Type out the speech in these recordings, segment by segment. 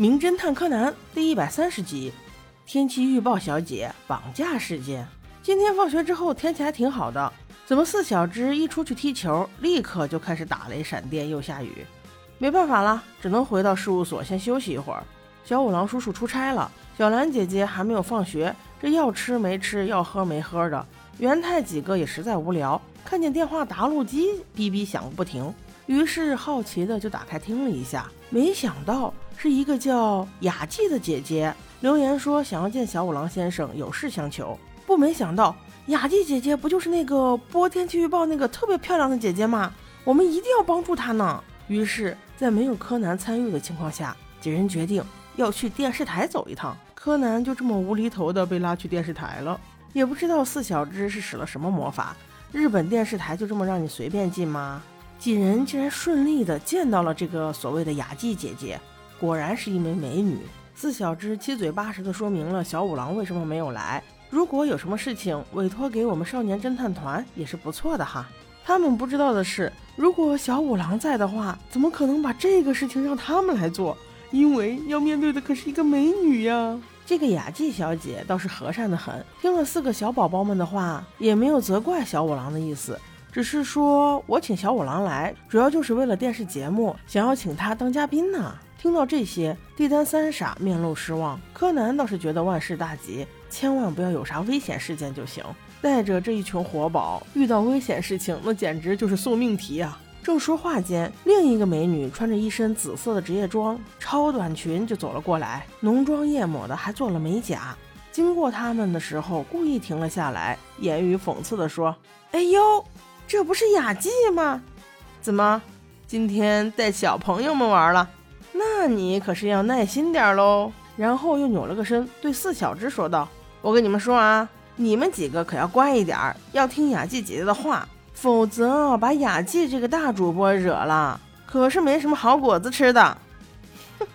名侦探柯南第一百三十集：天气预报小姐绑架事件。今天放学之后天气还挺好的，怎么四小只一出去踢球，立刻就开始打雷闪电又下雨？没办法了，只能回到事务所先休息一会儿。小五郎叔叔出差了，小兰姐姐还没有放学，这要吃没吃，要喝没喝的。元太几个也实在无聊，看见电话答录机哔哔响个不停，于是好奇的就打开听了一下，没想到。是一个叫雅纪的姐姐留言说想要见小五郎先生，有事相求。不没想到雅纪姐姐不就是那个播天气预报那个特别漂亮的姐姐吗？我们一定要帮助她呢。于是，在没有柯南参与的情况下，几人决定要去电视台走一趟。柯南就这么无厘头的被拉去电视台了。也不知道四小只是使了什么魔法，日本电视台就这么让你随便进吗？几人竟然顺利的见到了这个所谓的雅纪姐姐。果然是一枚美女。四小只七嘴八舌地说明了小五郎为什么没有来。如果有什么事情委托给我们少年侦探团也是不错的哈。他们不知道的是，如果小五郎在的话，怎么可能把这个事情让他们来做？因为要面对的可是一个美女呀。这个雅纪小姐倒是和善的很，听了四个小宝宝们的话，也没有责怪小五郎的意思，只是说我请小五郎来，主要就是为了电视节目，想要请他当嘉宾呢。听到这些，地丹三傻面露失望。柯南倒是觉得万事大吉，千万不要有啥危险事件就行。带着这一群活宝，遇到危险事情，那简直就是送命题啊！正说话间，另一个美女穿着一身紫色的职业装，超短裙就走了过来，浓妆艳抹的，还做了美甲。经过他们的时候，故意停了下来，言语讽刺地说：“哎呦，这不是雅纪吗？怎么今天带小朋友们玩了？”那你可是要耐心点喽。然后又扭了个身，对四小只说道：“我跟你们说啊，你们几个可要乖一点，要听雅纪姐姐的话，否则把雅纪这个大主播惹了，可是没什么好果子吃的。”，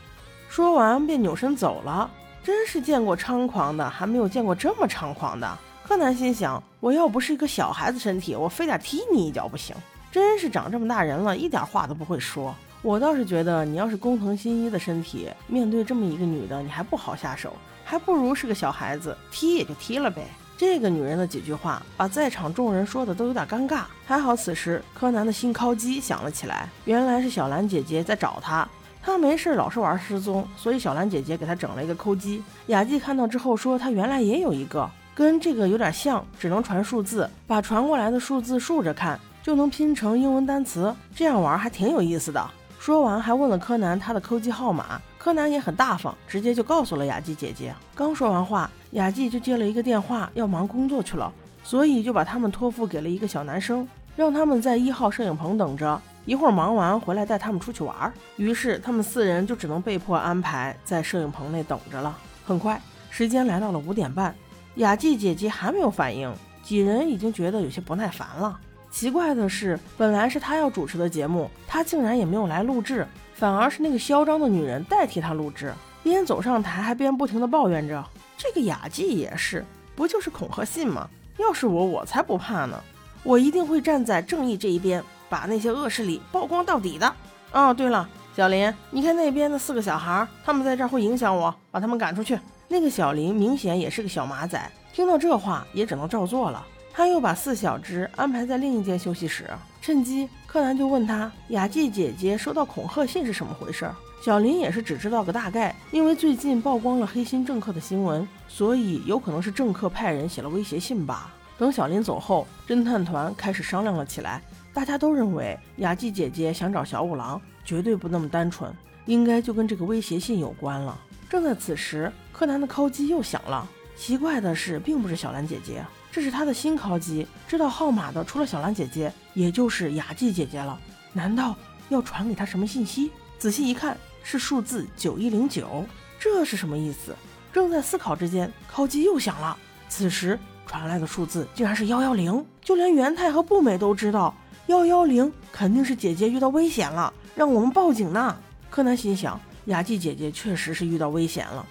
说完便扭身走了。真是见过猖狂的，还没有见过这么猖狂的。柯南心想：我要不是一个小孩子身体，我非得踢你一脚不行。真是长这么大人了，一点话都不会说。我倒是觉得，你要是工藤新一的身体，面对这么一个女的，你还不好下手，还不如是个小孩子，踢也就踢了呗。这个女人的几句话，把在场众人说的都有点尴尬。还好此时柯南的新敲机响了起来，原来是小兰姐姐在找他。他没事老是玩失踪，所以小兰姐姐给他整了一个抠机。雅纪看到之后说，他原来也有一个，跟这个有点像，只能传数字，把传过来的数字竖着看，就能拼成英文单词，这样玩还挺有意思的。说完，还问了柯南他的扣机号码。柯南也很大方，直接就告诉了雅纪姐姐。刚说完话，雅纪就接了一个电话，要忙工作去了，所以就把他们托付给了一个小男生，让他们在一号摄影棚等着，一会儿忙完回来带他们出去玩。于是他们四人就只能被迫安排在摄影棚内等着了。很快，时间来到了五点半，雅纪姐姐还没有反应，几人已经觉得有些不耐烦了。奇怪的是，本来是他要主持的节目，他竟然也没有来录制，反而是那个嚣张的女人代替他录制，边走上台还边不停地抱怨着。这个雅纪也是，不就是恐吓信吗？要是我，我才不怕呢，我一定会站在正义这一边，把那些恶势力曝光到底的。哦，对了，小林，你看那边的四个小孩，他们在这儿会影响我，把他们赶出去。那个小林明显也是个小马仔，听到这话也只能照做了。他又把四小只安排在另一间休息室，趁机柯南就问他：“雅纪姐姐收到恐吓信是什么回事？”小林也是只知道个大概，因为最近曝光了黑心政客的新闻，所以有可能是政客派人写了威胁信吧。等小林走后，侦探团开始商量了起来，大家都认为雅纪姐姐想找小五郎，绝对不那么单纯，应该就跟这个威胁信有关了。正在此时，柯南的敲机又响了。奇怪的是，并不是小兰姐姐。这是他的新敲机，知道号码的除了小兰姐姐，也就是雅纪姐姐了。难道要传给他什么信息？仔细一看，是数字九一零九，这是什么意思？正在思考之间，敲机又响了。此时传来的数字竟然是幺幺零，就连元太和步美都知道，幺幺零肯定是姐姐遇到危险了，让我们报警呢。柯南心想，雅纪姐姐确实是遇到危险了，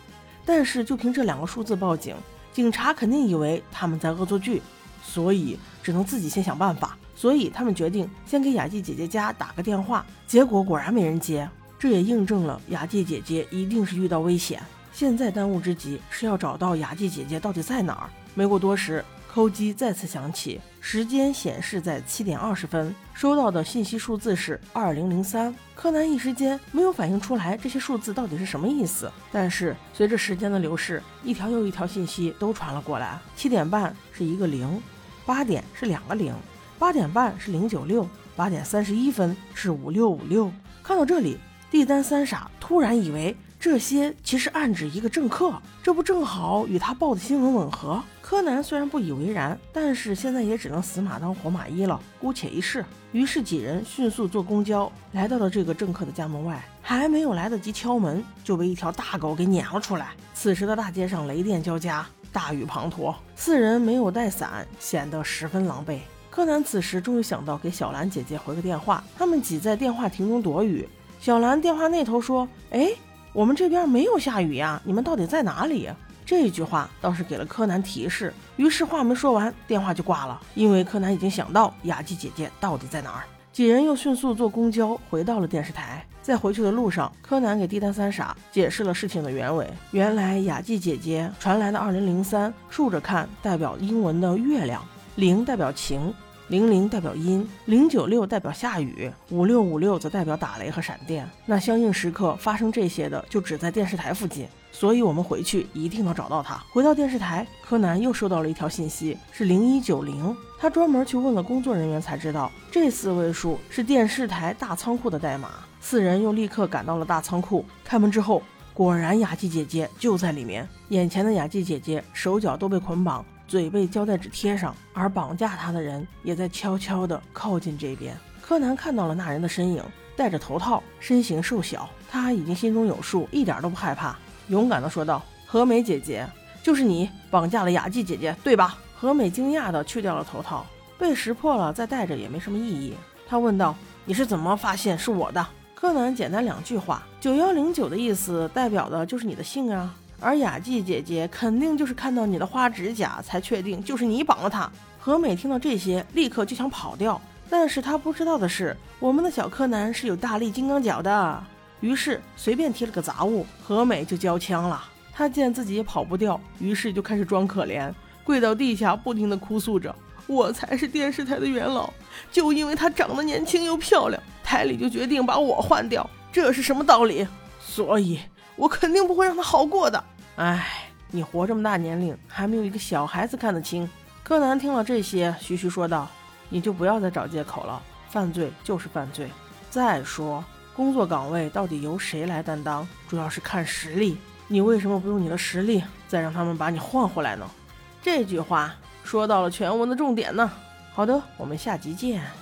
但是就凭这两个数字报警。警察肯定以为他们在恶作剧，所以只能自己先想办法。所以他们决定先给雅纪姐姐家打个电话，结果果然没人接。这也印证了雅纪姐姐一定是遇到危险。现在当务之急是要找到雅纪姐姐到底在哪儿。没过多时，扣机再次响起，时间显示在七点二十分，收到的信息数字是二零零三。柯南一时间没有反应出来这些数字到底是什么意思。但是随着时间的流逝，一条又一条信息都传了过来。七点半是一个零，八点是两个零，八点半是零九六，八点三十一分是五六五六。看到这里，地单三傻突然以为这些其实暗指一个政客，这不正好与他报的新闻吻合？柯南虽然不以为然，但是现在也只能死马当活马医了，姑且一试。于是几人迅速坐公交来到了这个政客的家门外，还没有来得及敲门，就被一条大狗给撵了出来。此时的大街上雷电交加，大雨滂沱，四人没有带伞，显得十分狼狈。柯南此时终于想到给小兰姐姐回个电话，他们挤在电话亭中躲雨。小兰电话那头说：“哎，我们这边没有下雨呀，你们到底在哪里？”这句话倒是给了柯南提示。于是话没说完，电话就挂了，因为柯南已经想到雅纪姐姐到底在哪儿。几人又迅速坐公交回到了电视台。在回去的路上，柯南给地摊三傻解释了事情的原委。原来雅纪姐姐传来的二零零三，竖着看代表英文的月亮。零代表晴，零零代表阴，零九六代表下雨，五六五六则代表打雷和闪电。那相应时刻发生这些的，就只在电视台附近。所以我们回去一定能找到他。回到电视台，柯南又收到了一条信息，是零一九零。他专门去问了工作人员，才知道这四位数是电视台大仓库的代码。四人又立刻赶到了大仓库，开门之后，果然雅纪姐姐就在里面。眼前的雅纪姐姐手脚都被捆绑。嘴被胶带纸贴上，而绑架他的人也在悄悄地靠近这边。柯南看到了那人的身影，戴着头套，身形瘦小。他已经心中有数，一点都不害怕，勇敢地说道：“和美姐姐，就是你绑架了雅纪姐姐，对吧？”和美惊讶地去掉了头套，被识破了再戴着也没什么意义。他问道：“你是怎么发现是我的？”柯南简单两句话：“九幺零九的意思代表的就是你的姓啊。”而雅纪姐姐肯定就是看到你的花指甲才确定就是你绑了她。和美听到这些，立刻就想跑掉，但是她不知道的是，我们的小柯南是有大力金刚脚的。于是随便提了个杂物，和美就交枪了。她见自己也跑不掉，于是就开始装可怜，跪到地下，不停地哭诉着：“我才是电视台的元老，就因为她长得年轻又漂亮，台里就决定把我换掉，这是什么道理？所以我肯定不会让她好过的。”哎，你活这么大年龄，还没有一个小孩子看得清。柯南听了这些，徐徐说道：“你就不要再找借口了，犯罪就是犯罪。再说，工作岗位到底由谁来担当，主要是看实力。你为什么不用你的实力，再让他们把你换回来呢？”这句话说到了全文的重点呢。好的，我们下集见。